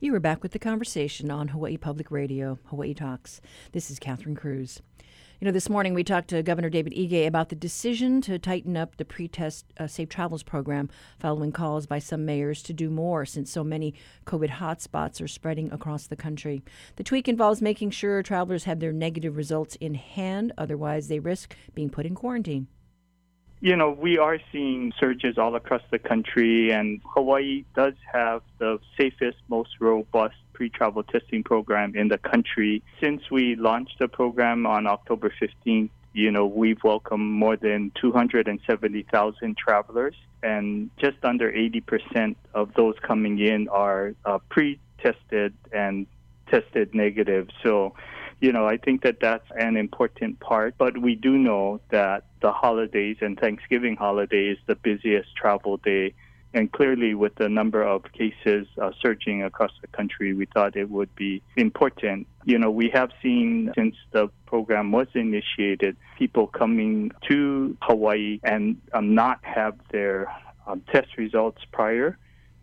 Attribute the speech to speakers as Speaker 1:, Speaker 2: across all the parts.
Speaker 1: You are back with the conversation on Hawaii Public Radio, Hawaii Talks. This is Catherine Cruz. You know, this morning we talked to Governor David Ige about the decision to tighten up the pre-test uh, safe travels program following calls by some mayors to do more since so many COVID hotspots are spreading across the country. The tweak involves making sure travelers have their negative results in hand, otherwise they risk being put in quarantine.
Speaker 2: You know, we are seeing surges all across the country, and Hawaii does have the safest, most robust pre travel testing program in the country. Since we launched the program on October 15th, you know, we've welcomed more than 270,000 travelers, and just under 80% of those coming in are uh, pre tested and tested negative. So, you know, I think that that's an important part. But we do know that the holidays and Thanksgiving holiday is the busiest travel day. And clearly, with the number of cases uh, surging across the country, we thought it would be important. You know, we have seen since the program was initiated, people coming to Hawaii and um, not have their um, test results prior.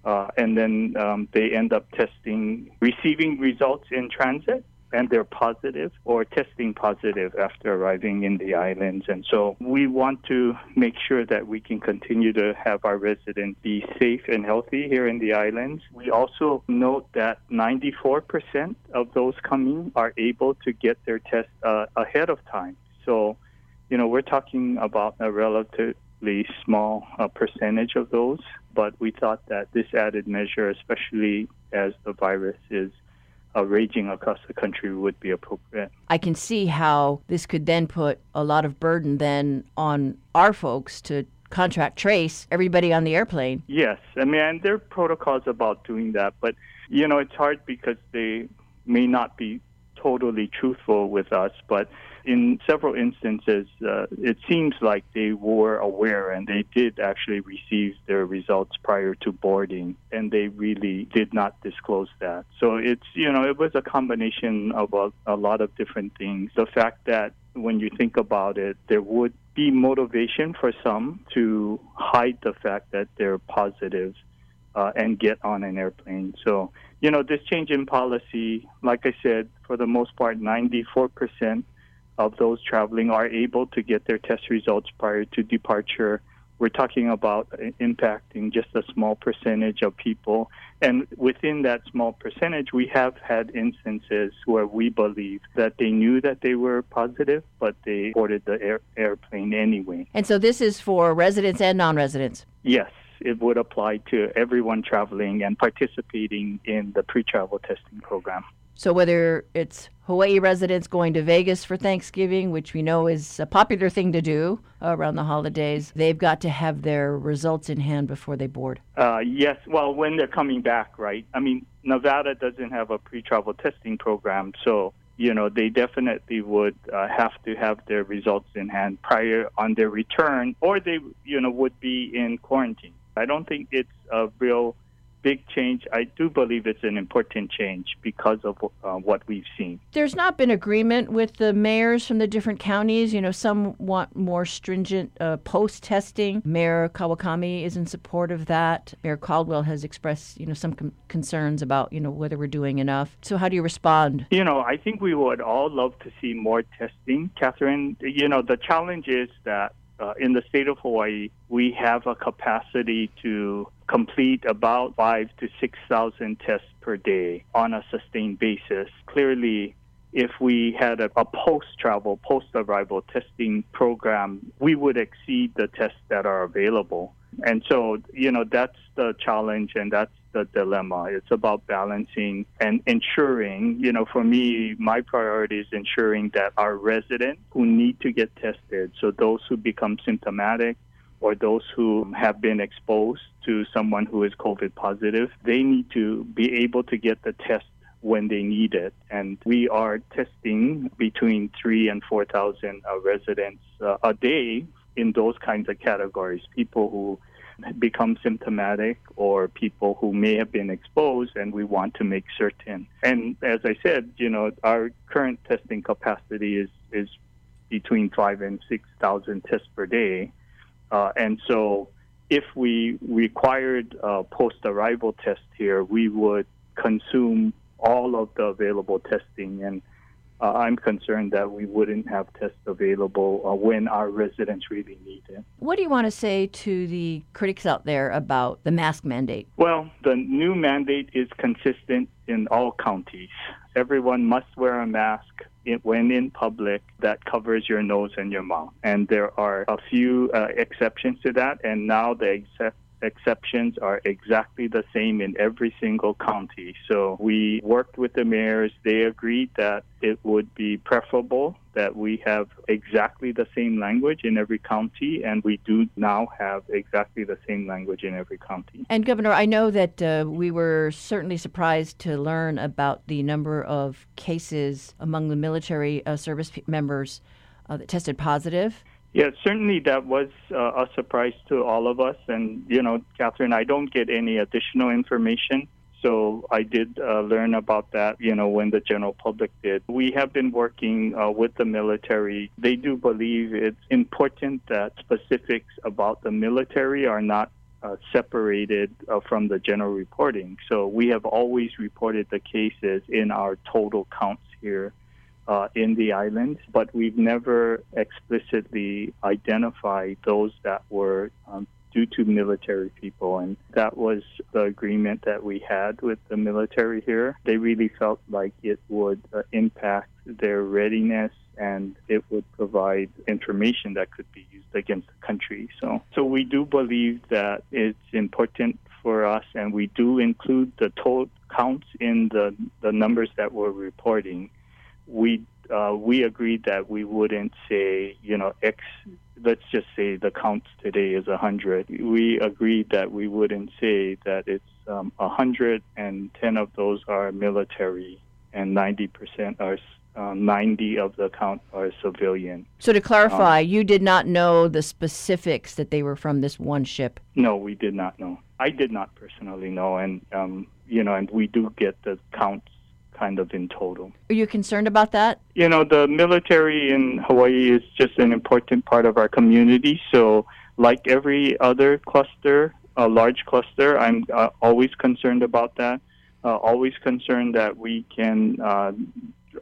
Speaker 2: Uh, and then um, they end up testing, receiving results in transit, and they're positive or testing positive after arriving in the islands. And so we want to make sure that we can continue to have our residents be safe and healthy here in the islands. We also note that 94% of those coming are able to get their test uh, ahead of time. So, you know, we're talking about a relatively small uh, percentage of those, but we thought that this added measure, especially as the virus is uh, raging across the country would be appropriate.
Speaker 1: I can see how this could then put a lot of burden then on our folks to contract trace everybody on the airplane.
Speaker 2: Yes, I mean, and there are protocols about doing that, but you know, it's hard because they may not be totally truthful with us, but in several instances, uh, it seems like they were aware and they did actually receive their results prior to boarding, and they really did not disclose that. So it's, you know, it was a combination of a, a lot of different things. The fact that when you think about it, there would be motivation for some to hide the fact that they're positive uh, and get on an airplane. So, you know, this change in policy, like I said, for the most part, 94% of those traveling are able to get their test results prior to departure. We're talking about uh, impacting just a small percentage of people. And within that small percentage, we have had instances where we believe that they knew that they were positive, but they boarded the air, airplane anyway.
Speaker 1: And so this is for residents and non residents?
Speaker 2: Yes it would apply to everyone traveling and participating in the pre travel testing program.
Speaker 1: So whether it's Hawaii residents going to Vegas for Thanksgiving, which we know is a popular thing to do around the holidays, they've got to have their results in hand before they board.
Speaker 2: Uh, yes, well, when they're coming back, right? I mean, Nevada doesn't have a pre-travel testing program, so you know they definitely would uh, have to have their results in hand prior on their return, or they you know would be in quarantine. I don't think it's a real big change. I do believe it's an important change because of uh, what we've seen.
Speaker 1: There's not been agreement with the mayors from the different counties. You know, some want more stringent uh, post testing. Mayor Kawakami is in support of that. Mayor Caldwell has expressed, you know, some com- concerns about, you know, whether we're doing enough. So, how do you respond?
Speaker 2: You know, I think we would all love to see more testing, Catherine. You know, the challenge is that uh, in the state of Hawaii, we have a capacity to complete about five to 6,000 tests per day on a sustained basis. Clearly, if we had a, a post travel, post arrival testing program, we would exceed the tests that are available. And so, you know, that's the challenge and that's the dilemma. It's about balancing and ensuring, you know, for me, my priority is ensuring that our residents who need to get tested, so those who become symptomatic or those who have been exposed to someone who is COVID positive, they need to be able to get the test when they need it. And we are testing between three and 4,000 uh, residents uh, a day in those kinds of categories. People who become symptomatic or people who may have been exposed, and we want to make certain. And as I said, you know, our current testing capacity is is between five and six thousand tests per day, uh, and so if we required a post-arrival test here, we would consume all of the available testing. And uh, I'm concerned that we wouldn't have tests available uh, when our residents really need it.
Speaker 1: What do you want to say to the critics out there about the mask mandate?
Speaker 2: Well, the new mandate is consistent in all counties. Everyone must wear a mask when in public that covers your nose and your mouth. And there are a few uh, exceptions to that, and now the except exceptions are exactly the same in every single county. So we worked with the mayors. They agreed that it would be preferable that we have exactly the same language in every county, and we do now have exactly the same language in every county.
Speaker 1: And, Governor, I know that uh, we were certainly surprised to learn about the number of cases among the military uh, service members uh, that tested positive.
Speaker 2: Yeah, certainly that was uh, a surprise to all of us. And, you know, Catherine, I don't get any additional information. So I did uh, learn about that, you know, when the general public did. We have been working uh, with the military. They do believe it's important that specifics about the military are not uh, separated uh, from the general reporting. So we have always reported the cases in our total counts here uh, in the island, but we've never explicitly identified those that were um, due to military people. And that was the agreement that we had with the military here. They really felt like it would uh, impact their readiness and it would provide information that could be used against the country. So, so we do believe that it's important for us, and we do include the total counts in the, the numbers that we're reporting we uh, we agreed that we wouldn't say, you know, X. Let's just say the count today is a hundred. We agreed that we wouldn't say that it's um, a um, hundred and ten of those are military and ninety percent are. Uh, 90 of the count are civilian.
Speaker 1: So, to clarify, um, you did not know the specifics that they were from this one ship?
Speaker 2: No, we did not know. I did not personally know. And, um, you know, and we do get the counts kind of in total.
Speaker 1: Are you concerned about that?
Speaker 2: You know, the military in Hawaii is just an important part of our community. So, like every other cluster, a large cluster, I'm uh, always concerned about that. Uh, always concerned that we can uh,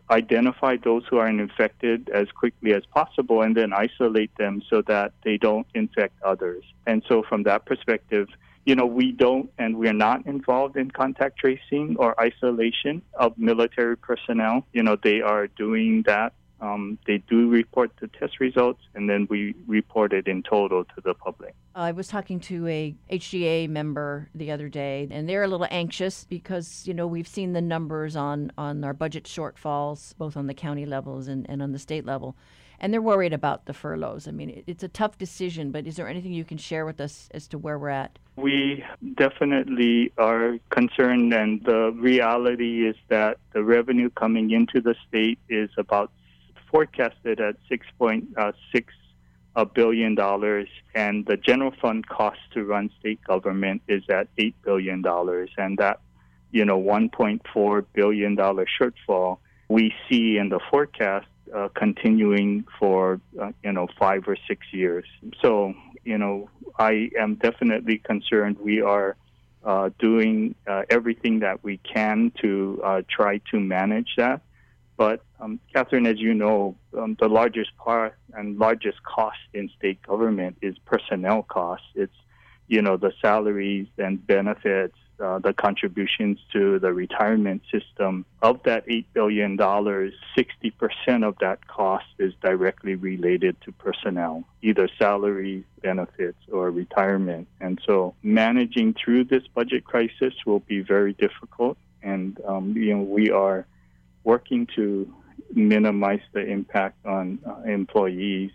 Speaker 2: identify those who are infected as quickly as possible and then isolate them so that they don't infect others. And so, from that perspective, you know, we don't and we're not involved in contact tracing or isolation of military personnel. You know, they are doing that. Um, they do report the test results, and then we report it in total to the public.
Speaker 1: I was talking to a HGEA member the other day, and they're a little anxious because you know we've seen the numbers on on our budget shortfalls, both on the county levels and, and on the state level and they're worried about the furloughs. I mean, it's a tough decision, but is there anything you can share with us as to where we're at?
Speaker 2: We definitely are concerned, and the reality is that the revenue coming into the state is about forecasted at 6.6 uh, a billion dollars, and the general fund cost to run state government is at eight billion dollars, and that you know 1.4 billion dollar shortfall we see in the forecast uh, continuing for uh, you know five or six years. So you know I am definitely concerned. We are uh, doing uh, everything that we can to uh, try to manage that. But um, Catherine, as you know, um, the largest part and largest cost in state government is personnel costs. It's you know the salaries and benefits uh, the contributions to the retirement system. Of that $8 billion, 60% of that cost is directly related to personnel, either salaries, benefits, or retirement. And so managing through this budget crisis will be very difficult. And, um, you know, we are working to minimize the impact on uh, employees,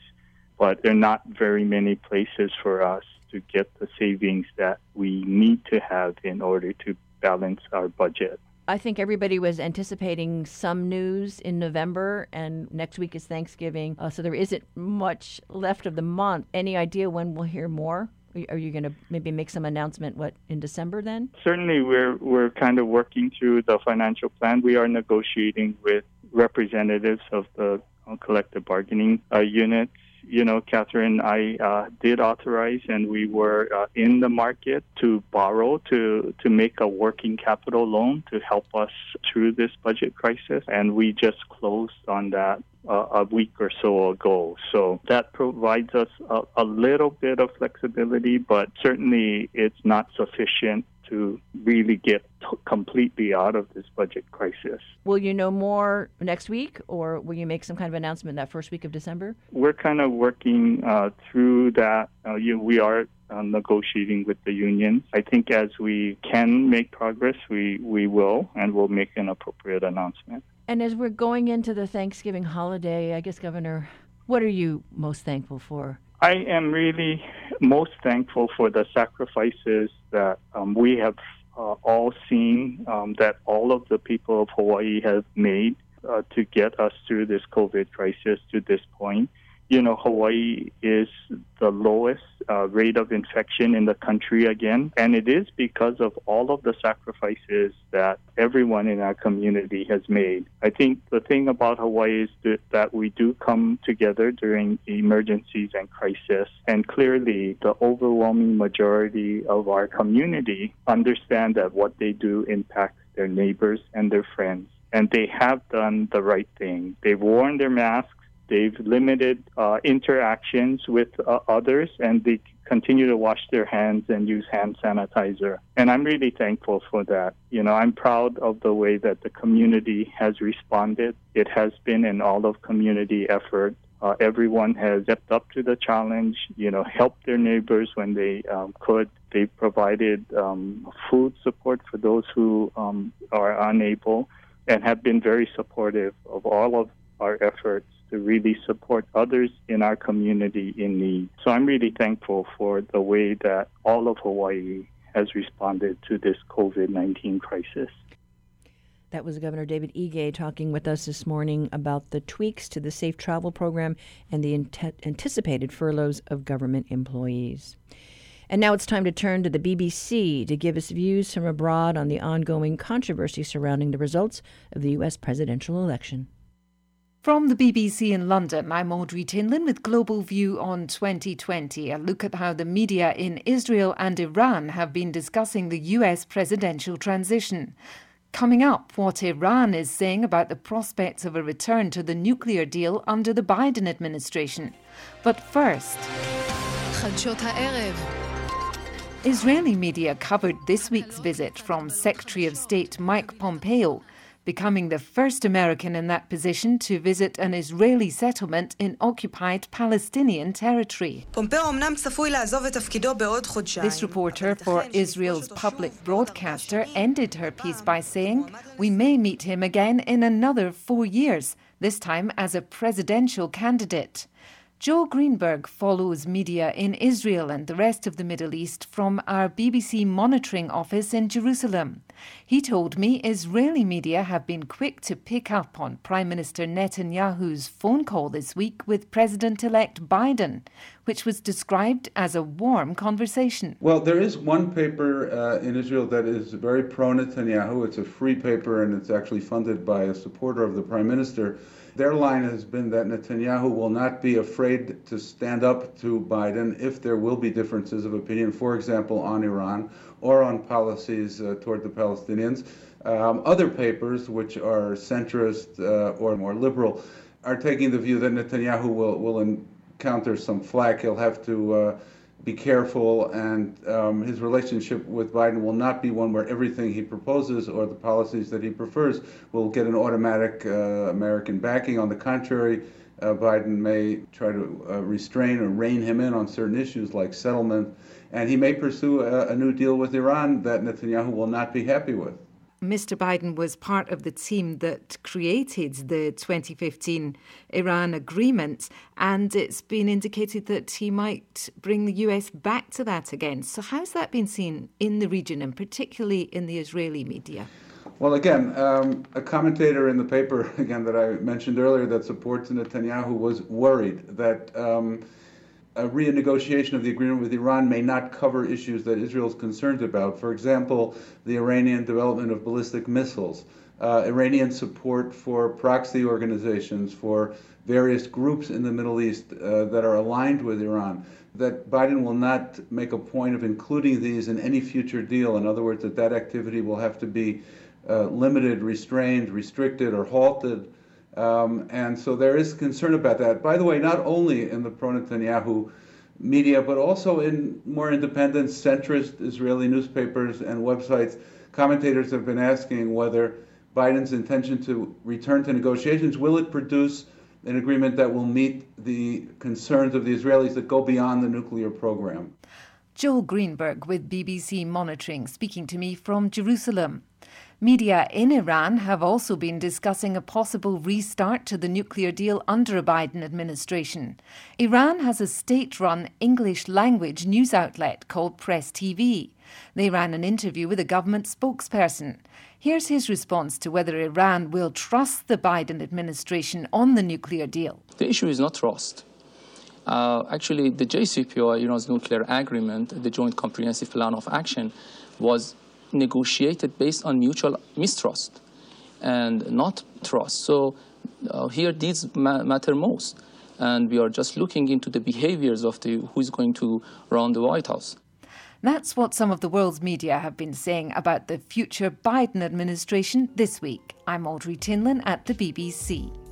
Speaker 2: but there are not very many places for us to get the savings that we need to have in order to balance our budget.
Speaker 1: I think everybody was anticipating some news in November, and next week is Thanksgiving, uh, so there isn't much left of the month. Any idea when we'll hear more? Are you going to maybe make some announcement? What in December then?
Speaker 2: Certainly, we're we're kind of working through the financial plan. We are negotiating with representatives of the uh, collective bargaining uh, units you know, Catherine, I uh, did authorize, and we were uh, in the market to borrow to to make a working capital loan to help us through this budget crisis, and we just closed on that uh, a week or so ago. So that provides us a, a little bit of flexibility, but certainly it's not sufficient to really get t- completely out of this budget crisis.
Speaker 1: Will you know more next week, or will you make some kind of announcement that first week of December?
Speaker 2: We're kind of working uh, through that. Uh, you, we are uh, negotiating with the union. I think as we can make progress, we, we will, and we'll make an appropriate announcement.
Speaker 1: And as we're going into the Thanksgiving holiday, I guess, Governor, what are you most thankful for?
Speaker 2: I am really most thankful for the sacrifices that um, we have uh, all seen, um, that all of the people of Hawaii have made uh, to get us through this COVID crisis to this point you know, Hawaii is the lowest uh, rate of infection in the country again. And it is because of all of the sacrifices that everyone in our community has made. I think the thing about Hawaii is that, that we do come together during emergencies and crisis. And clearly, the overwhelming majority of our community understand that what they do impacts their neighbors and their friends. And they have done the right thing. They've worn their masks They've limited uh, interactions with uh, others and they continue to wash their hands and use hand sanitizer. And I'm really thankful for that. You know, I'm proud of the way that the community has responded. It has been an all of community effort. Uh, everyone has stepped up to the challenge, you know, helped their neighbors when they um, could. They provided um, food support for those who um, are unable and have been very supportive of all of our efforts to really support others in our community in need. So I'm really thankful for the way that all of Hawaii has responded to this COVID 19 crisis.
Speaker 1: That was Governor David Ige talking with us this morning about the tweaks to the Safe Travel Program and the anticipated furloughs of government employees. And now it's time to turn to the BBC to give us views from abroad on the ongoing controversy surrounding the results of the U.S. presidential election.
Speaker 3: From the BBC in London, I'm Audrey Tinline with Global View on 2020, a look at how the media in Israel and Iran have been discussing the US presidential transition. Coming up, what Iran is saying about the prospects of a return to the nuclear deal under the Biden administration. But first, Israeli media covered this week's visit from Secretary of State Mike Pompeo becoming the first American in that position to visit an Israeli settlement in occupied Palestinian territory. This reporter for Israel's public broadcaster ended her piece by saying, We may meet him again in another four years, this time as a presidential candidate. Joel Greenberg follows media in Israel and the rest of the Middle East from our BBC monitoring office in Jerusalem. He told me Israeli media have been quick to pick up on Prime Minister Netanyahu's phone call this week with President elect Biden, which was described as a warm conversation.
Speaker 4: Well, there is one paper uh, in Israel that is very pro Netanyahu. It's a free paper and it's actually funded by a supporter of the Prime Minister their line has been that Netanyahu will not be afraid to stand up to Biden if there will be differences of opinion, for example, on Iran or on policies uh, toward the Palestinians. Um, other papers, which are centrist uh, or more liberal, are taking the view that Netanyahu will, will encounter some flack. He'll have to uh, be careful, and um, his relationship with Biden will not be one where everything he proposes or the policies that he prefers will get an automatic uh, American backing. On the contrary, uh, Biden may try to uh, restrain or rein him in on certain issues like settlement, and he may pursue a, a new deal with Iran that Netanyahu will not be happy with.
Speaker 3: Mr. Biden was part of the team that created the 2015 Iran agreement, and it's been indicated that he might bring the US back to that again. So, how's that been seen in the region and particularly in the Israeli media?
Speaker 4: Well, again, um, a commentator in the paper, again, that I mentioned earlier that supports Netanyahu was worried that. Um, a renegotiation of the agreement with Iran may not cover issues that Israel is concerned about. For example, the Iranian development of ballistic missiles, uh, Iranian support for proxy organizations, for various groups in the Middle East uh, that are aligned with Iran. That Biden will not make a point of including these in any future deal. In other words, that that activity will have to be uh, limited, restrained, restricted, or halted um, and so there is concern about that. By the way, not only in the pro Netanyahu media, but also in more independent, centrist Israeli newspapers and websites. Commentators have been asking whether Biden's intention to return to negotiations will it produce an agreement that will meet the concerns of the Israelis that go beyond the nuclear program.
Speaker 3: Joel Greenberg with BBC Monitoring speaking to me from Jerusalem. Media in Iran have also been discussing a possible restart to the nuclear deal under a Biden administration. Iran has a state run English language news outlet called Press TV. They ran an interview with a government spokesperson. Here's his response to whether Iran will trust the Biden administration on the nuclear deal.
Speaker 5: The issue is not trust. Uh, actually, the JCPOA, Iran's nuclear agreement, the Joint Comprehensive Plan of Action, was negotiated based on mutual mistrust and not trust. So uh, here these ma- matter most. And we are just looking into the behaviors of the who's going to run the White House.
Speaker 3: That's what some of the world's media have been saying about the future Biden administration this week. I'm Audrey Tinline at the BBC.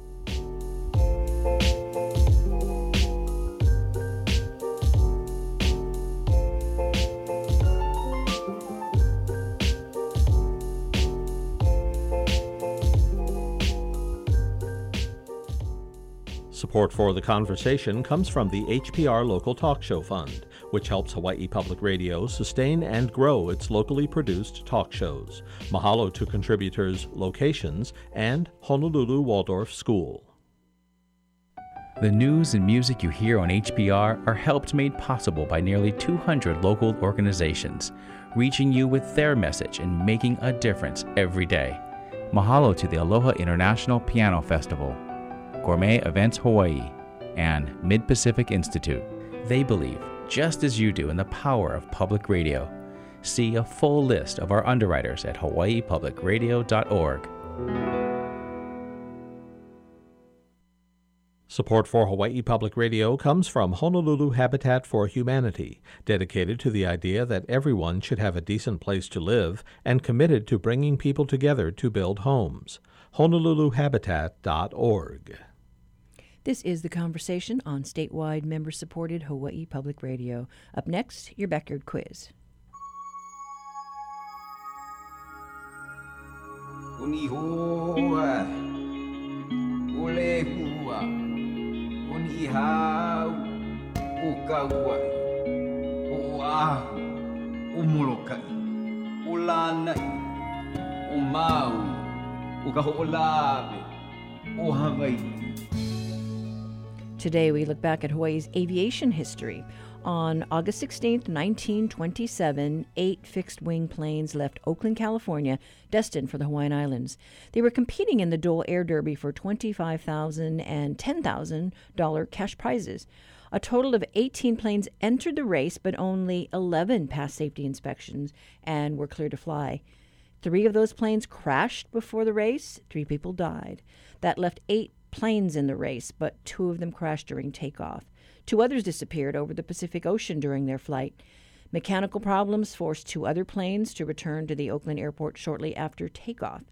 Speaker 6: Support for the conversation comes from the HPR Local Talk Show Fund, which helps Hawaii Public Radio sustain and grow its locally produced talk shows. Mahalo to contributors, locations, and Honolulu Waldorf School.
Speaker 7: The news and music you hear on HPR are helped made possible by nearly 200 local organizations, reaching you with their message and making a difference every day. Mahalo to the Aloha International Piano Festival Gourmet Events Hawaii, and Mid Pacific Institute. They believe, just as you do, in the power of public radio. See a full list of our underwriters at hawaiipublicradio.org.
Speaker 6: Support for Hawaii Public Radio comes from Honolulu Habitat for Humanity, dedicated to the idea that everyone should have a decent place to live and committed to bringing people together to build homes. HonoluluHabitat.org.
Speaker 1: This is The Conversation on statewide member supported Hawaii Public Radio. Up next, your backyard quiz. o Hawaii. Today, we look back at Hawaii's aviation history. On August 16, 1927, eight fixed wing planes left Oakland, California, destined for the Hawaiian Islands. They were competing in the Dole Air Derby for $25,000 and $10,000 cash prizes. A total of 18 planes entered the race, but only 11 passed safety inspections and were cleared to fly. Three of those planes crashed before the race, three people died. That left eight planes in the race, but two of them crashed during takeoff. Two others disappeared over the Pacific Ocean during their flight. Mechanical problems forced two other planes to return to the Oakland airport shortly after takeoff.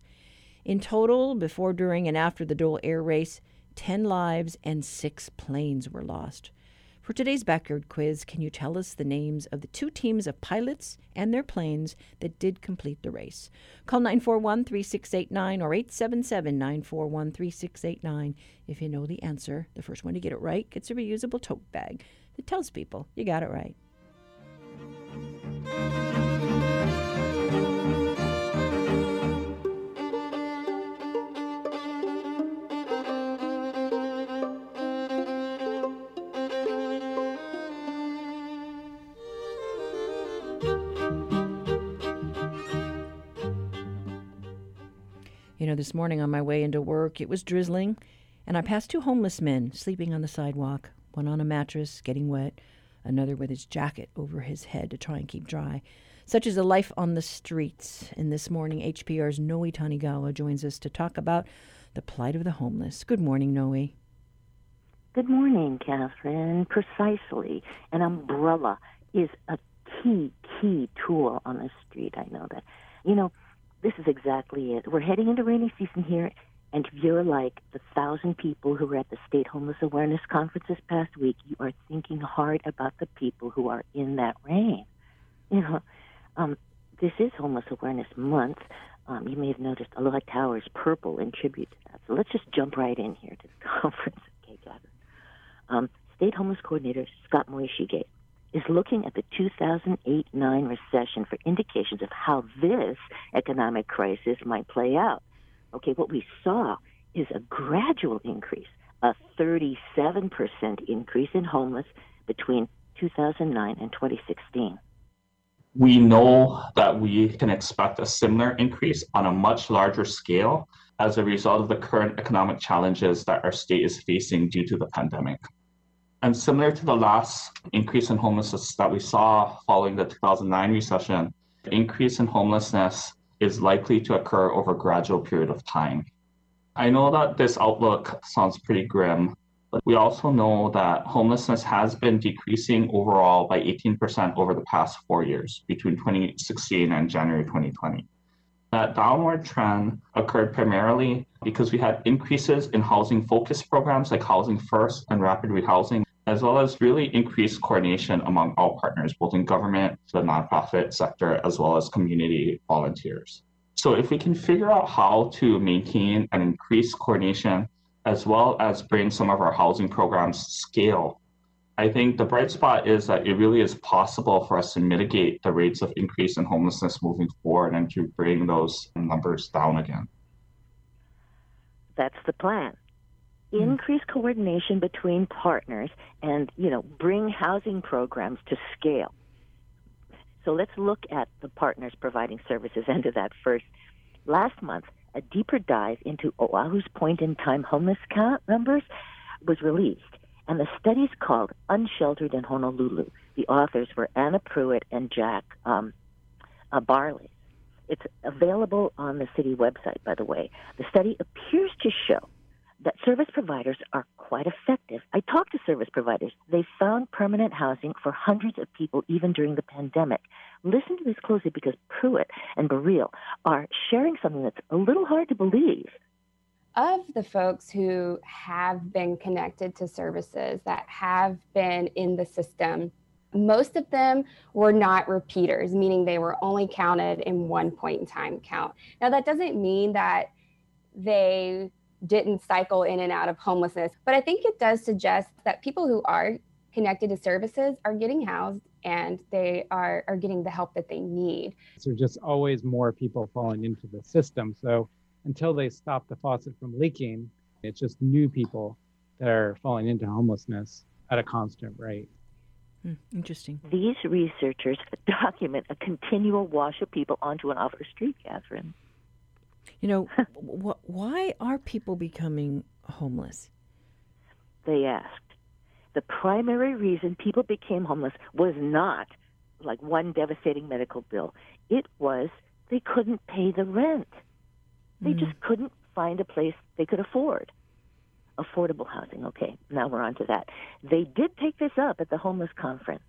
Speaker 1: In total, before, during, and after the Dole Air Race, 10 lives and six planes were lost. For today's backyard quiz, can you tell us the names of the two teams of pilots and their planes that did complete the race? Call 941 3689 or 877 941 3689 if you know the answer. The first one to get it right gets a reusable tote bag that tells people you got it right. You know, this morning on my way into work, it was drizzling, and I passed two homeless men sleeping on the sidewalk. one on a mattress, getting wet, another with his jacket over his head to try and keep dry. Such is the life on the streets. And this morning, HPR's Noe Tanigawa joins us to talk about the plight of the homeless. Good morning, Noe.
Speaker 8: Good morning, Catherine. Precisely. An umbrella is a key, key tool on the street. I know that. You know, this is exactly it. We're heading into rainy season here, and if you're like the thousand people who were at the State Homeless Awareness Conference this past week, you are thinking hard about the people who are in that rain. You know, um, this is Homeless Awareness Month. Um, you may have noticed a lot of towers purple in tribute to that. So let's just jump right in here to the conference. Okay, Catherine. Um, State Homeless Coordinator Scott Morishige is looking at the 2008 9 recession for indications of how this economic crisis might play out. Okay, what we saw is a gradual increase, a 37% increase in homeless between 2009 and 2016.
Speaker 9: We know that we can expect a similar increase on a much larger scale as a result of the current economic challenges that our state is facing due to the pandemic. And similar to the last increase in homelessness that we saw following the 2009 recession, the increase in homelessness is likely to occur over a gradual period of time. I know that this outlook sounds pretty grim, but we also know that homelessness has been decreasing overall by 18% over the past four years, between 2016 and January 2020. That downward trend occurred primarily because we had increases in housing focused programs like Housing First and Rapid Rehousing as well as really increased coordination among all partners, both in government, the nonprofit sector, as well as community volunteers. So if we can figure out how to maintain and increase coordination, as well as bring some of our housing programs scale, I think the bright spot is that it really is possible for us to mitigate the rates of increase in homelessness moving forward and to bring those numbers down again.
Speaker 8: That's the plan. Mm. increase coordination between partners and you know bring housing programs to scale. So let's look at the partners providing services into that first last month a deeper dive into oahu's point in time homeless count numbers was released and the study's called unsheltered in honolulu. The authors were anna pruitt and jack um, uh, Barile. It's available on the city website by the way. The study appears to show that service providers are quite effective. I talked to service providers. They found permanent housing for hundreds of people even during the pandemic. Listen to this closely because Pruitt and Barile are sharing something that's a little hard to believe.
Speaker 10: Of the folks who have been connected to services that have been in the system, most of them were not repeaters, meaning they were only counted in one point in time count. Now, that doesn't mean that they didn't cycle in and out of homelessness. But I think it does suggest that people who are connected to services are getting housed and they are, are getting the help that they need.
Speaker 11: So just always more people falling into the system. So until they stop the faucet from leaking, it's just new people that are falling into homelessness at a constant rate.
Speaker 1: Hmm, interesting.
Speaker 8: These researchers document a continual wash of people onto and off the street, Catherine.
Speaker 1: You know, wh- why are people becoming homeless?
Speaker 8: They asked. The primary reason people became homeless was not like one devastating medical bill. It was they couldn't pay the rent. They mm. just couldn't find a place they could afford. Affordable housing. Okay, now we're on to that. They did take this up at the homeless conference.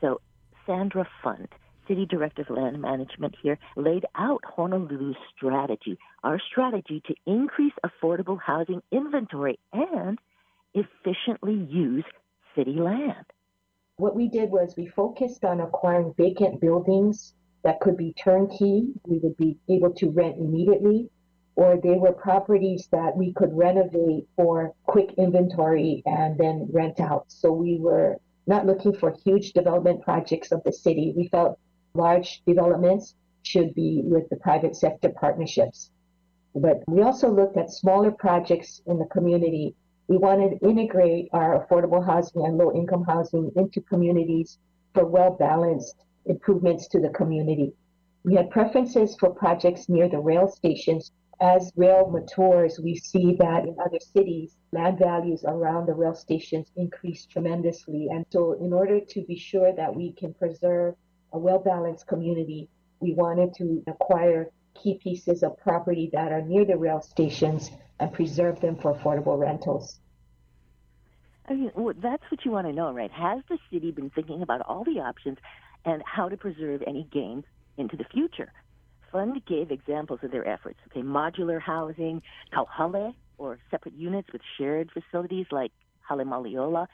Speaker 8: So Sandra Pfund City Director of Land Management here laid out Honolulu's strategy, our strategy to increase affordable housing inventory and efficiently use city land.
Speaker 12: What we did was we focused on acquiring vacant buildings that could be turnkey, we would be able to rent immediately, or they were properties that we could renovate for quick inventory and then rent out. So we were not looking for huge development projects of the city. We felt large developments should be with the private sector partnerships. But we also looked at smaller projects in the community. We wanted to integrate our affordable housing and low income housing into communities for well balanced improvements to the community. We had preferences for projects near the rail stations as rail matures, we see that in other cities, land values around the rail stations increase tremendously. And so, in order to be sure that we can preserve a well balanced community, we wanted to acquire key pieces of property that are near the rail stations and preserve them for affordable rentals.
Speaker 8: I mean, well, that's what you want to know, right? Has the city been thinking about all the options and how to preserve any gains into the future? Pfund gave examples of their efforts. Okay, modular housing, kauhale, or separate units with shared facilities like Hale Mauliola,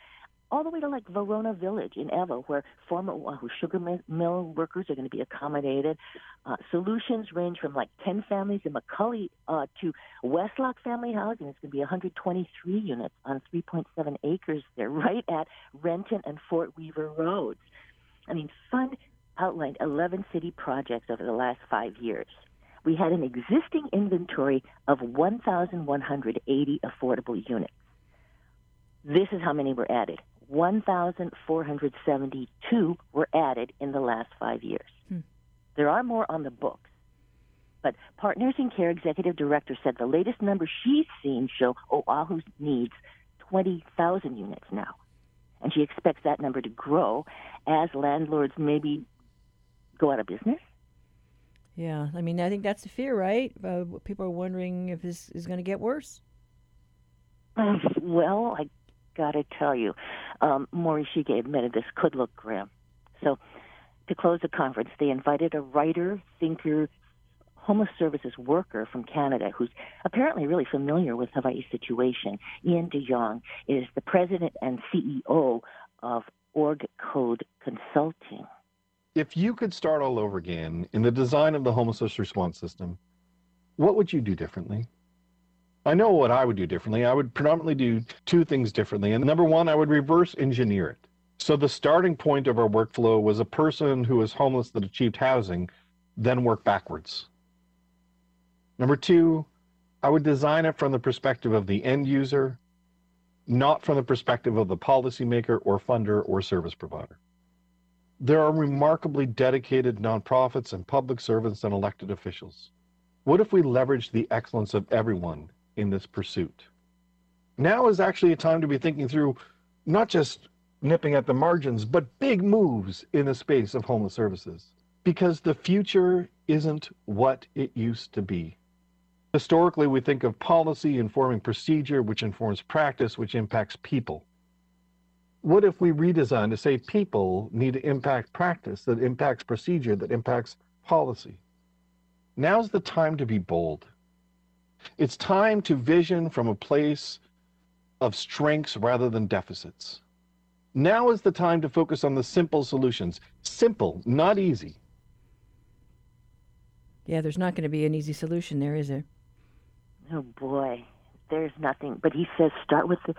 Speaker 8: all the way to like Varona Village in Ewa, where former Oahu sugar mill workers are going to be accommodated. Uh, solutions range from like 10 families in McCully uh, to Westlock Family Housing. It's going to be 123 units on 3.7 acres there, right at Renton and Fort Weaver Roads. I mean, Pfund outlined 11 city projects over the last five years. We had an existing inventory of 1,180 affordable units. This is how many were added 1,472 were added in the last five years. Hmm. There are more on the books. But Partners in Care executive director said the latest numbers she's seen show Oahu needs 20,000 units now. And she expects that number to grow as landlords maybe go out of business?
Speaker 1: Yeah, I mean, I think that's the fear, right? Uh, people are wondering if this is going to get worse.
Speaker 8: Uh, well, I got to tell you, um, Morishige admitted this could look grim. So, to close the conference, they invited a writer, thinker, homeless services worker from Canada who's apparently really familiar with Hawaii's situation. Iain De Jong is the president and CEO of Org Code Consulting
Speaker 13: if you could start all over again in the design of the homelessness response system, what would you do differently? I know what I would do differently. I would predominantly do two things differently. And number one, I would reverse engineer it. So the starting point of our workflow was a person who was homeless that achieved housing, then work backwards. Number two, I would design it from the perspective of the end user, not from the perspective of the policymaker or funder or service provider. There are remarkably dedicated nonprofits and public servants and elected officials. What if we leverage the excellence of everyone in this pursuit? Now is actually a time to be thinking through not just nipping at the margins, but big moves in the space of homeless services. Because the future isn't what it used to be. Historically, we think of policy informing procedure, which informs practice, which impacts people what if we redesign to say people need to impact practice that impacts procedure, that impacts policy? Now's the time to be bold. It's time to vision from a place of strengths rather than deficits. Now is the time to focus on the simple solutions. Simple, not easy.
Speaker 1: Yeah, there's not going to be an easy solution there, is there?
Speaker 8: Oh boy there's nothing. But he says start with the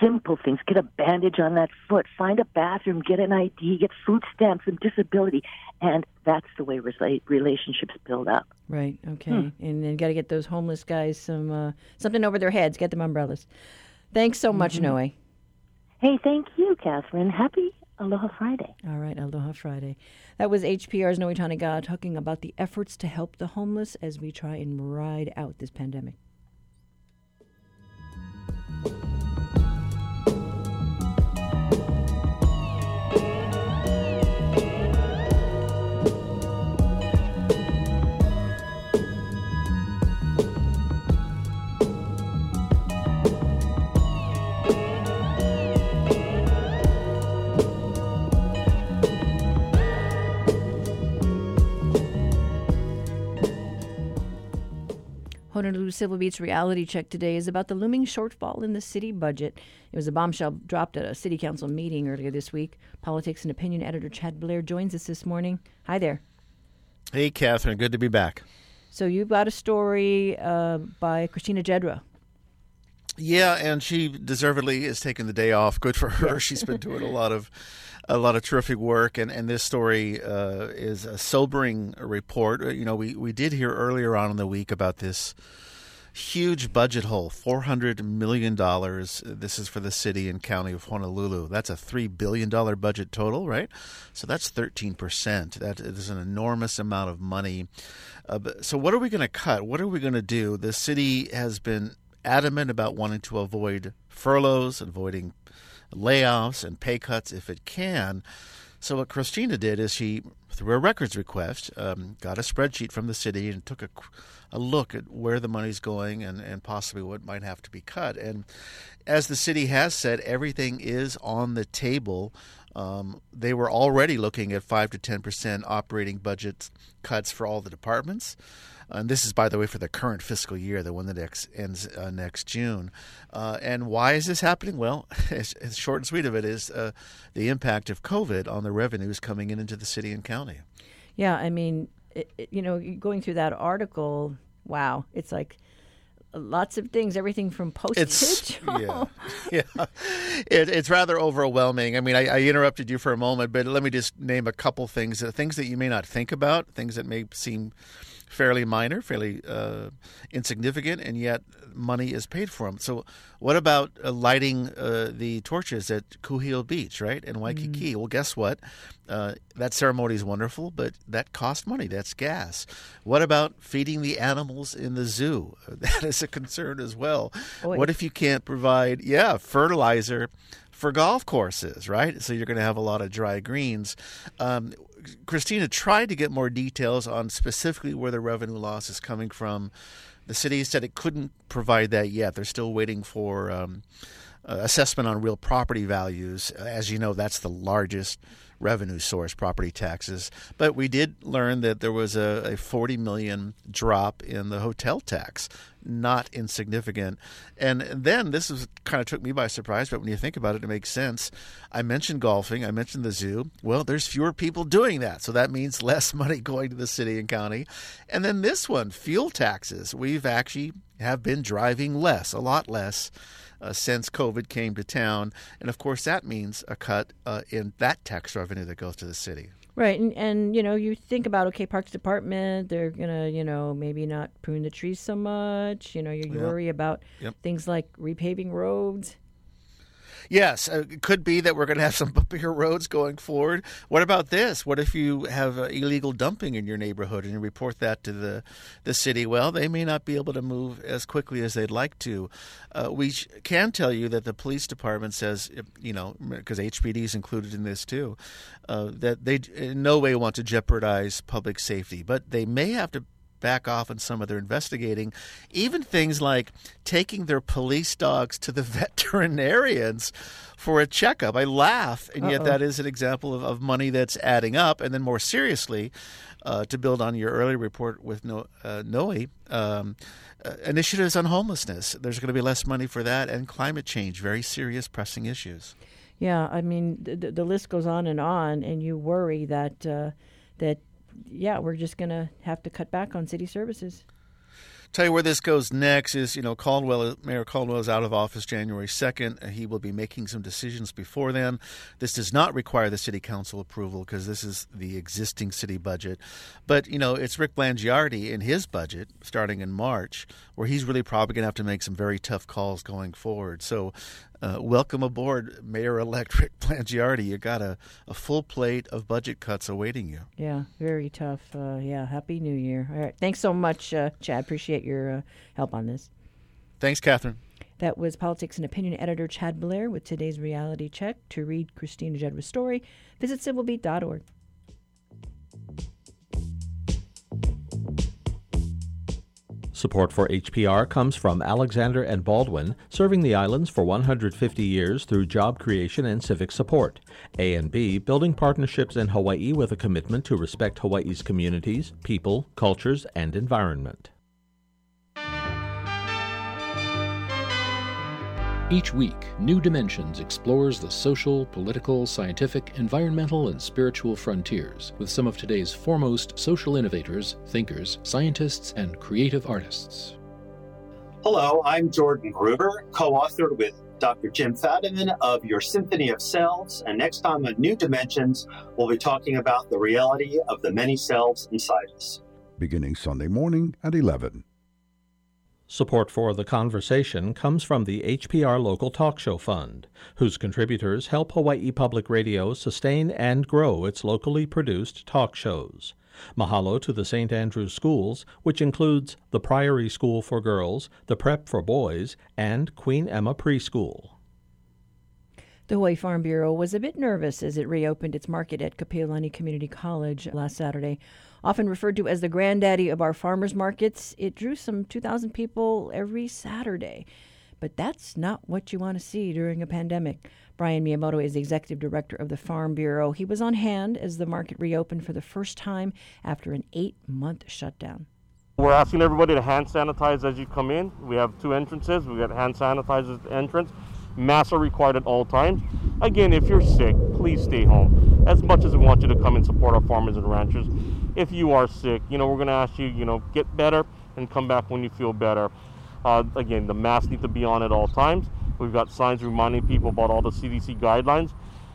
Speaker 8: simple things. Get a bandage on that foot. Find a bathroom. Get an ID. Get food stamps and disability. And that's the way relationships build up.
Speaker 1: Right. Okay. Hmm. And then got to get those homeless guys some uh, something over their heads. Get them umbrellas. Thanks so much, mm-hmm. Noe.
Speaker 8: Hey, thank you, Catherine. Happy Aloha Friday.
Speaker 1: All right, Aloha Friday. That was HPR's Noe Tanigawa talking about the efforts to help the homeless as we try and ride out this pandemic. Honolulu Civil Beat's reality check today is about the looming shortfall in the city budget. It was a bombshell dropped at a city council meeting earlier this week. Politics and opinion editor Chad Blair joins us this morning. Hi there.
Speaker 14: Hey, Catherine. Good to be back.
Speaker 1: So you've got a story uh, by Christina Jedra.
Speaker 14: Yeah, and she deservedly is taking the day off. Good for her. She's been doing a lot of a lot of terrific work, and, and this story uh, is a sobering report. Uh, you know, we, we did hear earlier on in the week about this huge budget hole $400 million. This is for the city and county of Honolulu. That's a $3 billion budget total, right? So that's 13%. That is an enormous amount of money. Uh, so, what are we going to cut? What are we going to do? The city has been adamant about wanting to avoid furloughs, avoiding layoffs and pay cuts if it can. So what Christina did is she, through a records request, um, got a spreadsheet from the city and took a, a look at where the money's going and, and possibly what might have to be cut. And as the city has said, everything is on the table. Um, they were already looking at five to ten percent operating budget cuts for all the departments. And this is, by the way, for the current fiscal year, the one that ex- ends uh, next June. Uh, and why is this happening? Well, it's, it's short and sweet of it is uh, the impact of COVID on the revenues coming in into the city and county.
Speaker 1: Yeah, I mean, it, it, you know, going through that article, wow, it's like lots of things, everything from postage.
Speaker 14: Yeah, yeah. It, it's rather overwhelming. I mean, I, I, interrupted you for a moment, but let me just name a couple things, uh, things that you may not think about, things that may seem fairly minor, fairly uh, insignificant, and yet money is paid for them. So, what about uh, lighting uh, the torches at Kuhio Beach, right, in Waikiki? Mm. Well, guess what? Uh, that ceremony is wonderful, but that costs money. That's gas. What about feeding the animals in the zoo? That is a concern as well. Boy. What if you can't provide, yeah, fertilizer? for golf courses, right? So you're going to have a lot of dry greens. Um, Christina tried to get more details on specifically where the revenue loss is coming from. The city said it couldn't provide that yet. They're still waiting for um, uh, assessment on real property values. As you know, that's the largest revenue source, property taxes. But we did learn that there was a, a 40 million drop in the hotel tax, not insignificant. And then this was kind of took me by surprise, but when you think about it, it makes sense. I mentioned golfing, I mentioned the zoo. Well, there's fewer people doing that, so that means less money going to the city and county. And then this one, fuel taxes. We've actually have been driving less, a lot less uh, since COVID came to town. And of course, that means a cut uh, in that tax revenue that goes to the city.
Speaker 1: Right, and and you know you think about okay, Parks Department, they're gonna you know maybe not prune the trees so much. You know you, you yep. worry about yep. things like repaving roads.
Speaker 14: Yes, uh, it could be that we're going to have some bumpier roads going forward. What about this? What if you have uh, illegal dumping in your neighborhood and you report that to the the city? Well, they may not be able to move as quickly as they'd like to. Uh, we can tell you that the police department says, you know, because HPD is included in this too, uh, that they in no way want to jeopardize public safety, but they may have to back off on some of their investigating. Even things like taking their police dogs to the veterinarians for a checkup. I laugh, and yet Uh-oh. that is an example of, of money that's adding up. And then more seriously, uh, to build on your earlier report with no, uh, Noe, um, uh, initiatives on homelessness. There's going to be less money for that, and climate change, very serious, pressing issues.
Speaker 1: Yeah, I mean the, the list goes on and on, and you worry that uh, that yeah, we're just going to have to cut back on city services.
Speaker 14: Tell you where this goes next is, you know, Caldwell, Mayor Caldwell is out of office January 2nd. He will be making some decisions before then. This does not require the city council approval because this is the existing city budget. But, you know, it's Rick Blangiardi in his budget starting in March where he's really probably going to have to make some very tough calls going forward. So uh, welcome aboard, Mayor elect Rick Blangiardi. You got a, a full plate of budget cuts awaiting you.
Speaker 1: Yeah, very tough. Uh, yeah, Happy New Year. All right. Thanks so much, uh, Chad. Appreciate your uh, help on this.
Speaker 14: Thanks, Catherine.
Speaker 1: That was politics and opinion editor Chad Blair with today's reality check. To read Christina Jedra's story, visit civilbeat.org.
Speaker 6: Support for HPR comes from Alexander and Baldwin, serving the islands for 150 years through job creation and civic support. A&B, building partnerships in Hawaii with a commitment to respect Hawaii's communities, people, cultures, and environment.
Speaker 15: Each week, New Dimensions explores the social, political, scientific, environmental, and spiritual frontiers with some of today's foremost social innovators, thinkers, scientists, and creative artists.
Speaker 16: Hello, I'm Jordan Gruber, co authored with Dr. Jim Fadiman of Your Symphony of Selves. And next time on New Dimensions, we'll be talking about the reality of the many selves inside us.
Speaker 17: Beginning Sunday morning at 11.
Speaker 6: Support for the conversation comes from the HPR Local Talk Show Fund, whose contributors help Hawaii Public Radio sustain and grow its locally produced talk shows. Mahalo to the St. Andrews Schools, which includes the Priory School for Girls, the Prep for Boys, and Queen Emma Preschool.
Speaker 1: The Hawaii Farm Bureau was a bit nervous as it reopened its market at Kapiolani Community College last Saturday. Often referred to as the granddaddy of our farmers markets, it drew some 2,000 people every Saturday. But that's not what you want to see during a pandemic. Brian Miyamoto is the executive director of the Farm Bureau. He was on hand as the market reopened for the first time after an eight month shutdown.
Speaker 17: We're asking everybody to hand sanitize as you come in. We have two entrances. We've got hand sanitizers at the entrance. Masks are required at all times. Again, if you're sick, please stay home. As much as we want you to come and support our farmers and ranchers, if you are sick, you know, we're going to ask you, you know, get better and come back when you feel better. Uh, again, the masks need to be on at all times. We've got signs reminding people about all the CDC guidelines.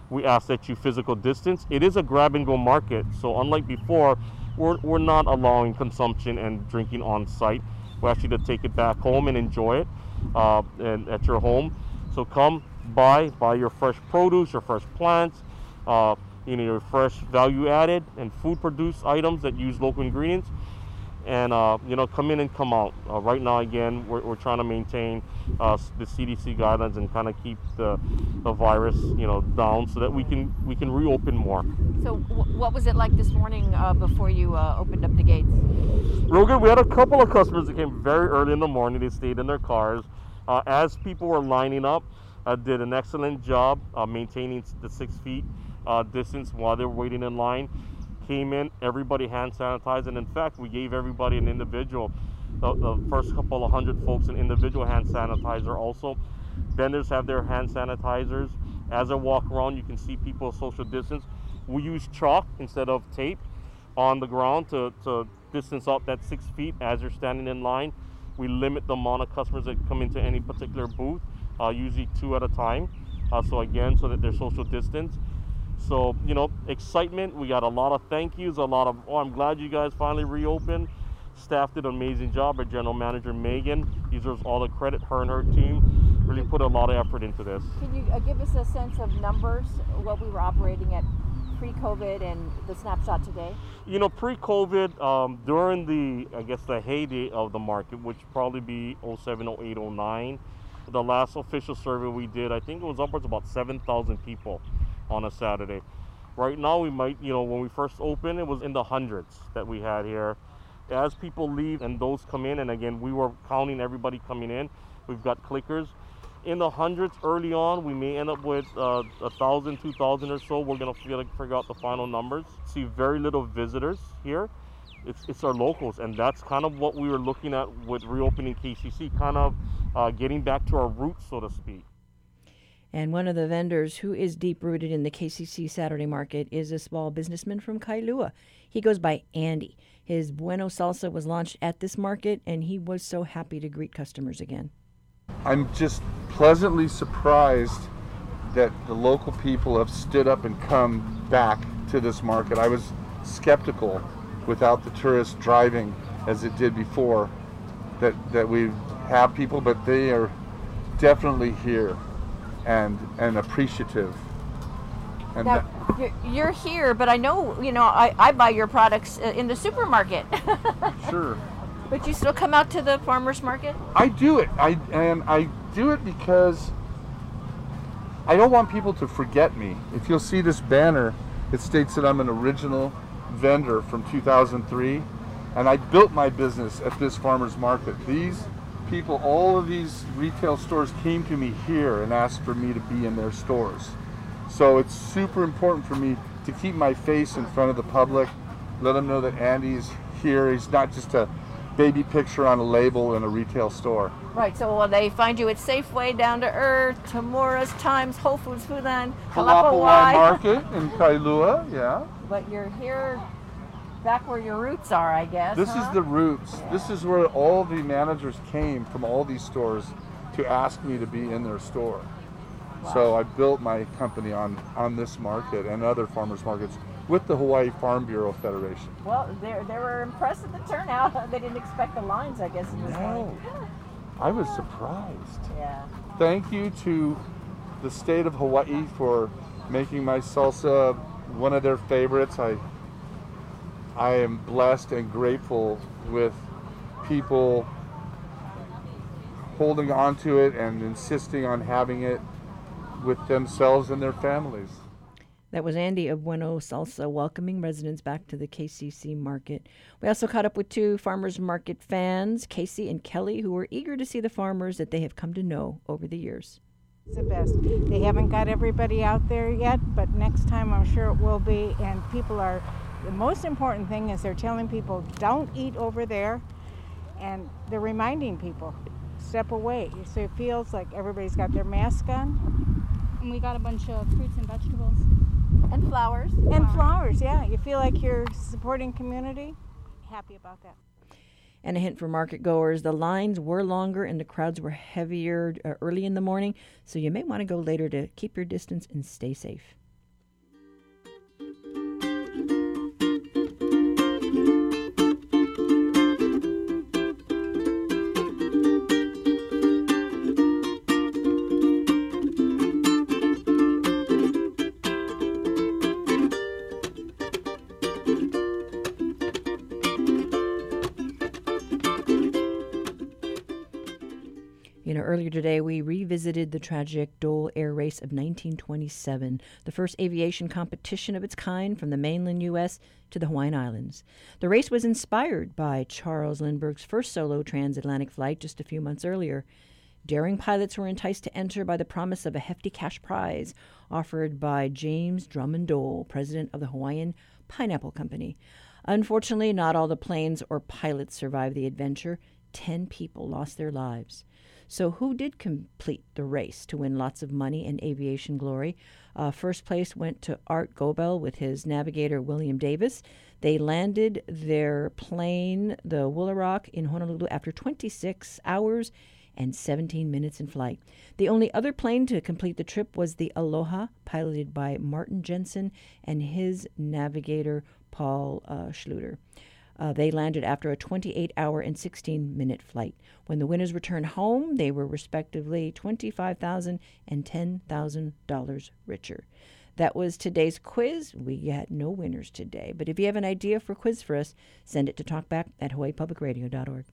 Speaker 17: We ask that you physical distance. It is a grab and go market, so unlike before, we're, we're not allowing consumption and drinking on site. We ask you to take it back home and enjoy it uh, and at your home. So come buy, buy your fresh produce, your fresh plants, uh, you know, your fresh value added and food produced items that use local ingredients. And, uh, you know, come in and come out. Uh, right now, again, we're, we're trying to maintain uh, the CDC guidelines and kind of keep the, the virus, you know, down so that we can we can reopen more.
Speaker 1: So, what was it like this morning uh, before you uh, opened up the gates?
Speaker 17: Real good. We had a couple of customers that came very early in the morning. They stayed in their cars. Uh, as people were lining up, uh, did an excellent job uh, maintaining the six feet uh, distance while they were waiting in line. Came in, everybody hand sanitized, and in fact, we gave everybody an individual, the, the first couple of hundred folks, an individual hand sanitizer also. Vendors have their hand sanitizers. As I walk around, you can see people social distance. We use chalk instead of tape on the ground to, to distance out that six feet as you're standing in line. We limit the amount of customers that come into any particular booth, uh, usually two at a time. Uh, so again, so that they're social distance. So you know, excitement. We got a lot of thank yous, a lot of oh, I'm glad you guys finally reopened. Staff did an amazing job. Our general manager Megan deserves all the credit. Her and her team really put a lot of effort into this.
Speaker 1: Can you uh, give us a sense of numbers, what we were operating at pre-COVID and the snapshot today?
Speaker 17: You know, pre-COVID, um, during the, I guess, the heyday of the market, which probably be 07, 08, 09, the last official survey we did, I think it was upwards about 7,000 people on a Saturday. Right now, we might, you know, when we first opened, it was in the hundreds that we had here. As people leave and those come in, and again, we were counting everybody coming in. We've got clickers in the hundreds early on. We may end up with uh, a thousand, two thousand or so. We're gonna figure, out the final numbers. See very little visitors here. It's, it's our locals, and that's kind of what we were looking at with reopening KCC, kind of uh, getting back to our roots, so to speak.
Speaker 1: And one of the vendors who is deep rooted in the KCC Saturday market is a small businessman from Kailua. He goes by Andy. His Bueno Salsa was launched at this market, and he was so happy to greet customers again.
Speaker 18: I'm just pleasantly surprised that the local people have stood up and come back to this market. I was skeptical without the tourists driving as it did before that, that we have people, but they are definitely here and and appreciative.
Speaker 1: And now, you're, you're, here, but I know, you know, I, I buy your products in the supermarket.
Speaker 18: sure.
Speaker 1: But you still come out to the farmers market?
Speaker 18: I do it. I and I do it because I don't want people to forget me. If you'll see this banner, it states that I'm an original vendor from 2003 and I built my business at this farmers market. These people, all of these retail stores came to me here and asked for me to be in their stores. So it's super important for me to keep my face in front of the public, let them know that Andy's here. He's not just a baby picture on a label in a retail store.
Speaker 1: Right, so will they find you at Safeway, Down to Earth, Tamura's, Times, Whole Foods, Foodland,
Speaker 18: Kalapawai Market in Kailua, yeah.
Speaker 1: But you're here back where your roots are, I guess.
Speaker 18: This
Speaker 1: huh?
Speaker 18: is the roots. Yeah. This is where all the managers came from all these stores to ask me to be in their store. Wow. So I built my company on on this market and other farmers markets with the Hawaii Farm Bureau Federation.
Speaker 1: Well, they they were impressed with the turnout. they didn't expect the lines, I guess, in this
Speaker 18: no. I was surprised.
Speaker 19: Yeah.
Speaker 18: Thank you to the state of Hawaii for making my salsa one of their favorites. I I am blessed and grateful with people holding on to it and insisting on having it with themselves and their families.
Speaker 1: That was Andy of Bueno Salsa welcoming residents back to the KCC market. We also caught up with two farmers market fans, Casey and Kelly, who were eager to see the farmers that they have come to know over the years.
Speaker 19: It's the best. They haven't got everybody out there yet, but next time I'm sure it will be. And people are, the most important thing is they're telling people don't eat over there, and they're reminding people step away. So it feels like everybody's got their mask on.
Speaker 20: And we got a bunch of fruits and vegetables.
Speaker 19: And flowers. And flowers, yeah. You feel like you're supporting community. Happy about that.
Speaker 1: And a hint for market goers the lines were longer and the crowds were heavier uh, early in the morning, so you may want to go later to keep your distance and stay safe. Earlier today we revisited the tragic Dole Air Race of 1927, the first aviation competition of its kind from the mainland U.S. to the Hawaiian Islands. The race was inspired by Charles Lindbergh's first solo transatlantic flight just a few months earlier. Daring pilots were enticed to enter by the promise of a hefty cash prize offered by James Drummond Dole, president of the Hawaiian Pineapple Company. Unfortunately, not all the planes or pilots survived the adventure. Ten people lost their lives. So, who did complete the race to win lots of money and aviation glory? Uh, first place went to Art Goebel with his navigator William Davis. They landed their plane, the Woolaroc, in Honolulu after 26 hours and 17 minutes in flight. The only other plane to complete the trip was the Aloha, piloted by Martin Jensen and his navigator Paul uh, Schluter. Uh, they landed after a 28 hour and 16 minute flight. When the winners returned home, they were respectively $25,000 and $10,000 richer. That was today's quiz. We had no winners today, but if you have an idea for a quiz for us, send it to talkback at hawaiipublicradio.org.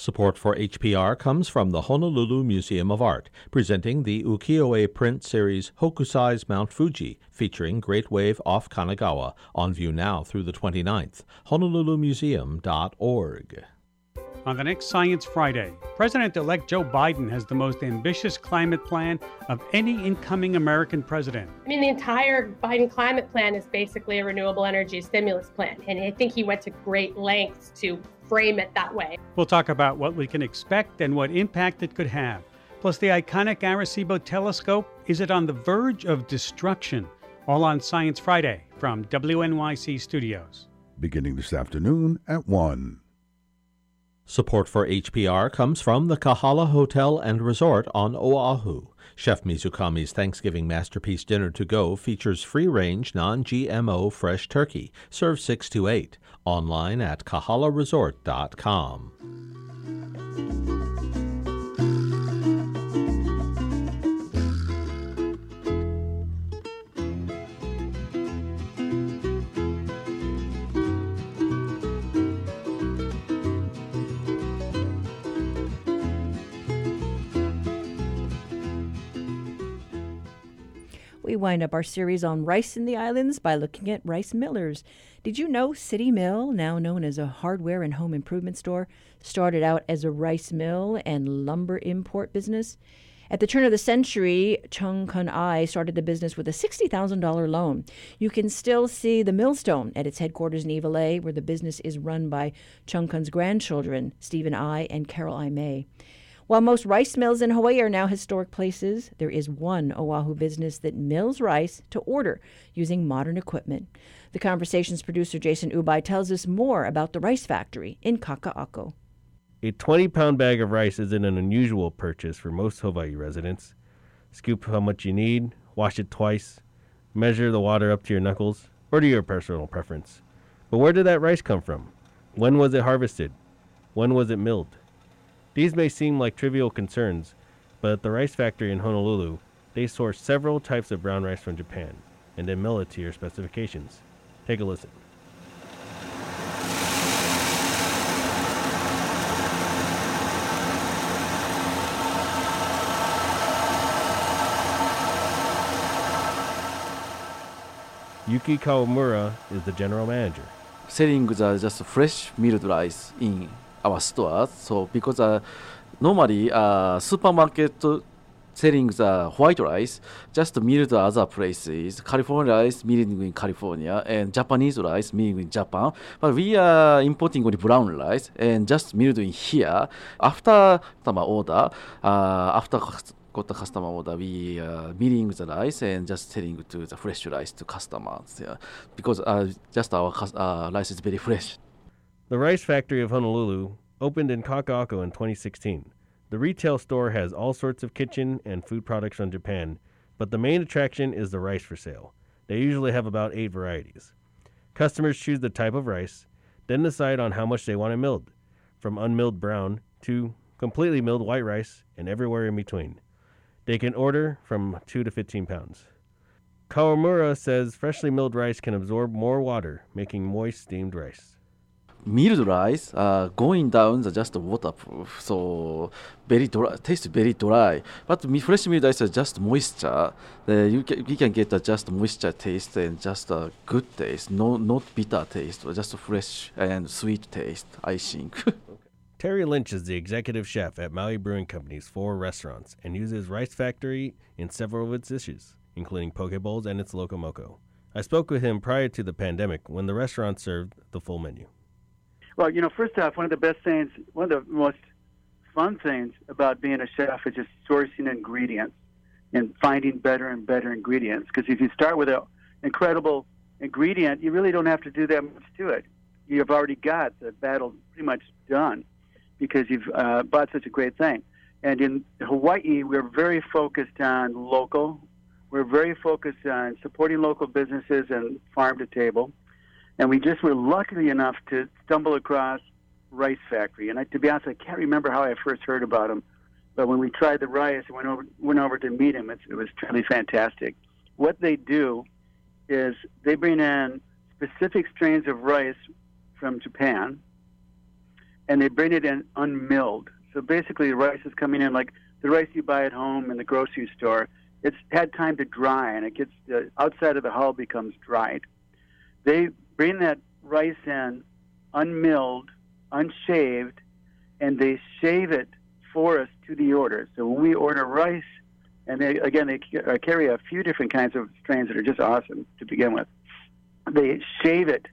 Speaker 6: Support for HPR comes from the Honolulu Museum of Art, presenting the ukiyo-e print series Hokusai's Mount Fuji, featuring Great Wave off Kanagawa, on view now through the 29th. HonoluluMuseum.org.
Speaker 21: On the next Science Friday, President elect Joe Biden has the most ambitious climate plan of any incoming American president.
Speaker 22: I mean, the entire Biden climate plan is basically a renewable energy stimulus plan. And I think he went to great lengths to frame it that way.
Speaker 21: We'll talk about what we can expect and what impact it could have. Plus, the iconic Arecibo telescope is it on the verge of destruction? All on Science Friday from WNYC Studios.
Speaker 23: Beginning this afternoon at 1.
Speaker 6: Support for HPR comes from the Kahala Hotel and Resort on Oahu. Chef Mizukami's Thanksgiving Masterpiece Dinner to Go features free range, non GMO fresh turkey, served 6 to 8. Online at kahalaresort.com.
Speaker 1: wind up our series on rice in the islands by looking at rice millers. Did you know City Mill, now known as a hardware and home improvement store, started out as a rice mill and lumber import business? At the turn of the century, Chung Kun Ai started the business with a $60,000 loan. You can still see the millstone at its headquarters in Iwilei, where the business is run by Chung Kun's grandchildren, Stephen Ai and Carol Ai May. While most rice mills in Hawaii are now historic places, there is one Oahu business that mills rice to order using modern equipment. The Conversations producer Jason Ubay tells us more about the rice factory in Kaka'ako.
Speaker 24: A 20 pound bag of rice isn't an unusual purchase for most Hawaii residents. Scoop how much you need, wash it twice, measure the water up to your knuckles, or to your personal preference. But where did that rice come from? When was it harvested? When was it milled? These may seem like trivial concerns, but at the rice factory in Honolulu, they source several types of brown rice from Japan and then mill it to your specifications. Take a listen. Yuki Kawamura is the general manager.
Speaker 25: selling the just fresh milled rice in our stores. So because uh, normally uh, supermarket selling the white rice just milled other places, California rice milled in California and Japanese rice milled in Japan. But we are importing only brown rice and just milled in here. After customer order, uh, after got the customer order, we uh, milling the rice and just selling to the fresh rice to customers. Yeah, because uh, just our uh, rice is very fresh.
Speaker 24: The Rice Factory of Honolulu opened in Kaka'ako in 2016. The retail store has all sorts of kitchen and food products from Japan, but the main attraction is the rice for sale. They usually have about eight varieties. Customers choose the type of rice, then decide on how much they want milled, from unmilled brown to completely milled white rice and everywhere in between. They can order from 2 to 15 pounds. Kawamura says freshly milled rice can absorb more water, making moist steamed rice.
Speaker 25: Milled rice uh, going down the just waterproof, so very dry, taste very dry. But fresh milled rice is just moisture. Uh, you can, you can get a just moisture taste and just a good taste, no not bitter taste, just fresh and sweet taste. I think.
Speaker 24: Terry Lynch is the executive chef at Maui Brewing Company's four restaurants and uses Rice Factory in several of its dishes, including poke bowls and its loco moco. I spoke with him prior to the pandemic when the restaurant served the full menu.
Speaker 26: Well, you know, first off, one of the best things, one of the most fun things about being a chef is just sourcing ingredients and finding better and better ingredients. Because if you start with an incredible ingredient, you really don't have to do that much to it. You've already got the battle pretty much done because you've uh, bought such a great thing. And in Hawaii, we're very focused on local. We're very focused on supporting local businesses and farm to table. And we just were lucky enough to stumble across Rice Factory. And I, to be honest, I can't remember how I first heard about them. But when we tried the rice and went over, went over to meet them, it, it was truly fantastic. What they do is they bring in specific strains of rice from Japan, and they bring it in unmilled. So basically, the rice is coming in like the rice you buy at home in the grocery store. It's had time to dry, and it gets the outside of the hull becomes dried. They bring that rice in unmilled, unshaved, and they shave it for us to the order. So when we order rice, and they again they uh, carry a few different kinds of strains that are just awesome to begin with. They shave it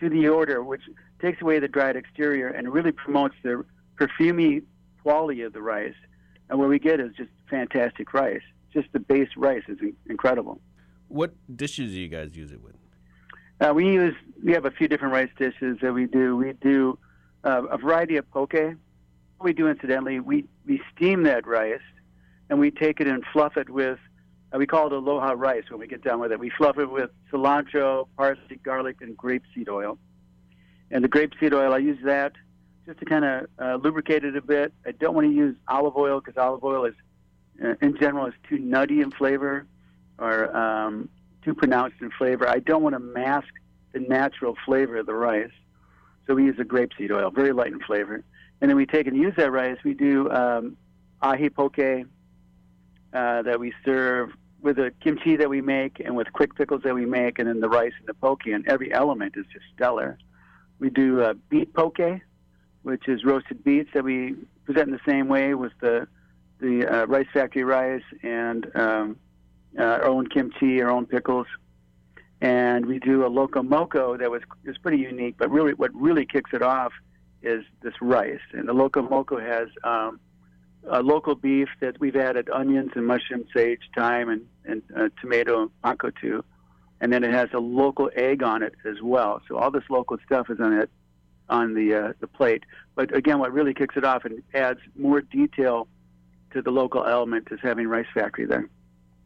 Speaker 26: to the order, which takes away the dried exterior and really promotes the perfumy quality of the rice. And what we get is just fantastic rice. Just the base rice is incredible.
Speaker 24: What dishes do you guys use it with?
Speaker 26: Uh, we use we have a few different rice dishes that we do. We do uh, a variety of poke. What we do incidentally, we we steam that rice, and we take it and fluff it with. Uh, we call it aloha rice when we get done with it. We fluff it with cilantro, parsley, garlic, and grapeseed oil. And the grapeseed oil, I use that just to kind of uh, lubricate it a bit. I don't want to use olive oil because olive oil is, uh, in general, is too nutty in flavor or um, too pronounced in flavor. I don't want to mask the natural flavor of the rice. So we use a grapeseed oil, very light in flavor. And then we take and use that rice. We do um, ahi poke uh, that we serve with the kimchi that we make and with quick pickles that we make, and then the rice and the poke. And every element is just stellar. We do uh, beet poke, which is roasted beets that we present in the same way with the the uh, rice factory rice and um, uh, our own kimchi, our own pickles, and we do a loco moco that was is pretty unique. But really, what really kicks it off is this rice, and the loco moco has um, a local beef that we've added onions and mushroom, sage, thyme, and and uh, tomato panko to, and then it has a local egg on it as well. So all this local stuff is on it on the uh, the plate. But again, what really kicks it off and adds more detail to the local element is having rice factory there.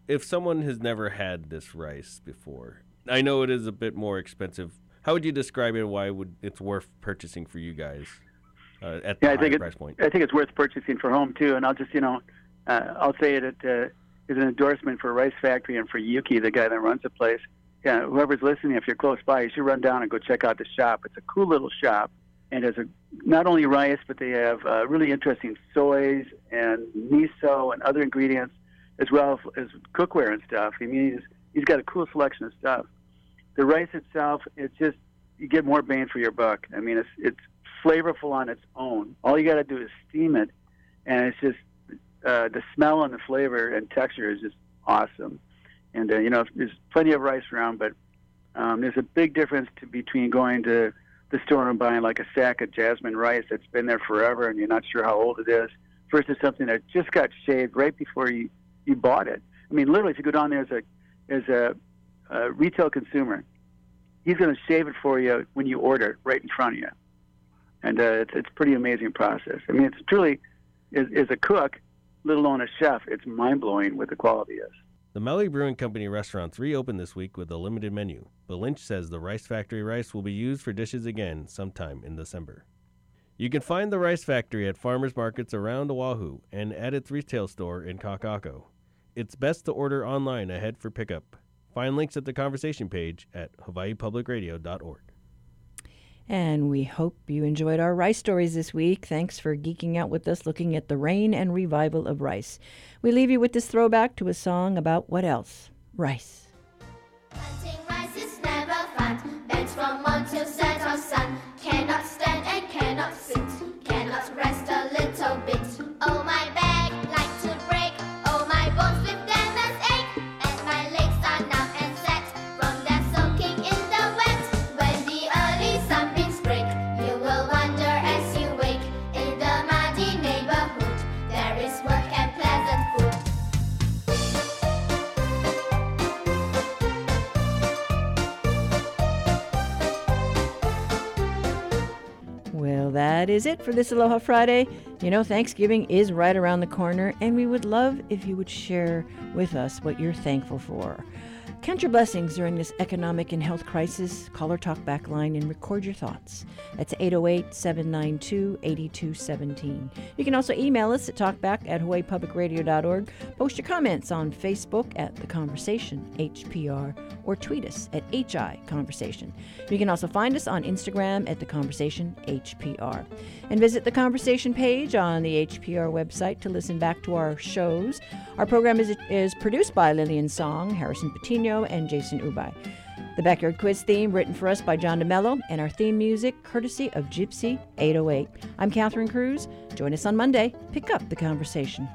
Speaker 24: If someone has never had this rice before, I know it is a bit more expensive. How would you describe it? Why would it's worth purchasing for you guys? uh, at
Speaker 26: Yeah,
Speaker 24: the
Speaker 26: I think it,
Speaker 24: price point.
Speaker 26: I think it's worth purchasing for home too. And I'll just you know, uh, I'll say it uh, is an endorsement for Rice Factory and for Yuki, the guy that runs the place. Yeah, whoever's listening, if you're close by, you should run down and go check out the shop. It's a cool little shop, and has a not only rice, but they have uh, really interesting soys and miso and other ingredients, as well as cookware and stuff. I mean, he's he's got a cool selection of stuff. The rice itself, it's just you get more bang for your buck. I mean, it's it's flavorful on its own. All you got to do is steam it, and it's just uh, the smell and the flavor and texture is just awesome. And uh, you know, there's plenty of rice around, but um, there's a big difference to, between going to the store and buying like a sack of jasmine rice that's been there forever and you're not sure how old it is, versus something that just got shaved right before you you bought it. I mean, literally, if you go down there as a as a, a retail consumer, he's going to shave it for you when you order it right in front of you, and uh, it's it's pretty amazing process. I mean, it's truly as, as a cook, let alone a chef, it's mind blowing what the quality is.
Speaker 24: The Maui Brewing Company restaurants reopened this week with a limited menu, but Lynch says the Rice Factory rice will be used for dishes again sometime in December. You can find the Rice Factory at farmers markets around Oahu and at its retail store in Kaka'ako. It's best to order online ahead for pickup. Find links at the conversation page at hawaiipublicradio.org.
Speaker 1: And we hope you enjoyed our rice stories this week. Thanks for geeking out with us looking at the reign and revival of rice. We leave you with this throwback to a song about what else? Rice. That is it for this Aloha Friday. You know, Thanksgiving is right around the corner, and we would love if you would share with us what you're thankful for. Count your blessings during this economic and health crisis. Call or talk back line and record your thoughts. That's 808 792 8217. You can also email us at talkback at hawaiipublicradio.org. Post your comments on Facebook at The Conversation, HPR, or tweet us at HI Conversation. You can also find us on Instagram at The Conversation HPR. And visit the Conversation page on the HPR website to listen back to our shows. Our program is, is produced by Lillian Song, Harrison Patino, and Jason Ubay. The Backyard Quiz theme written for us by John DeMello, and our theme music courtesy of Gypsy 808. I'm Catherine Cruz. Join us on Monday. Pick up the conversation.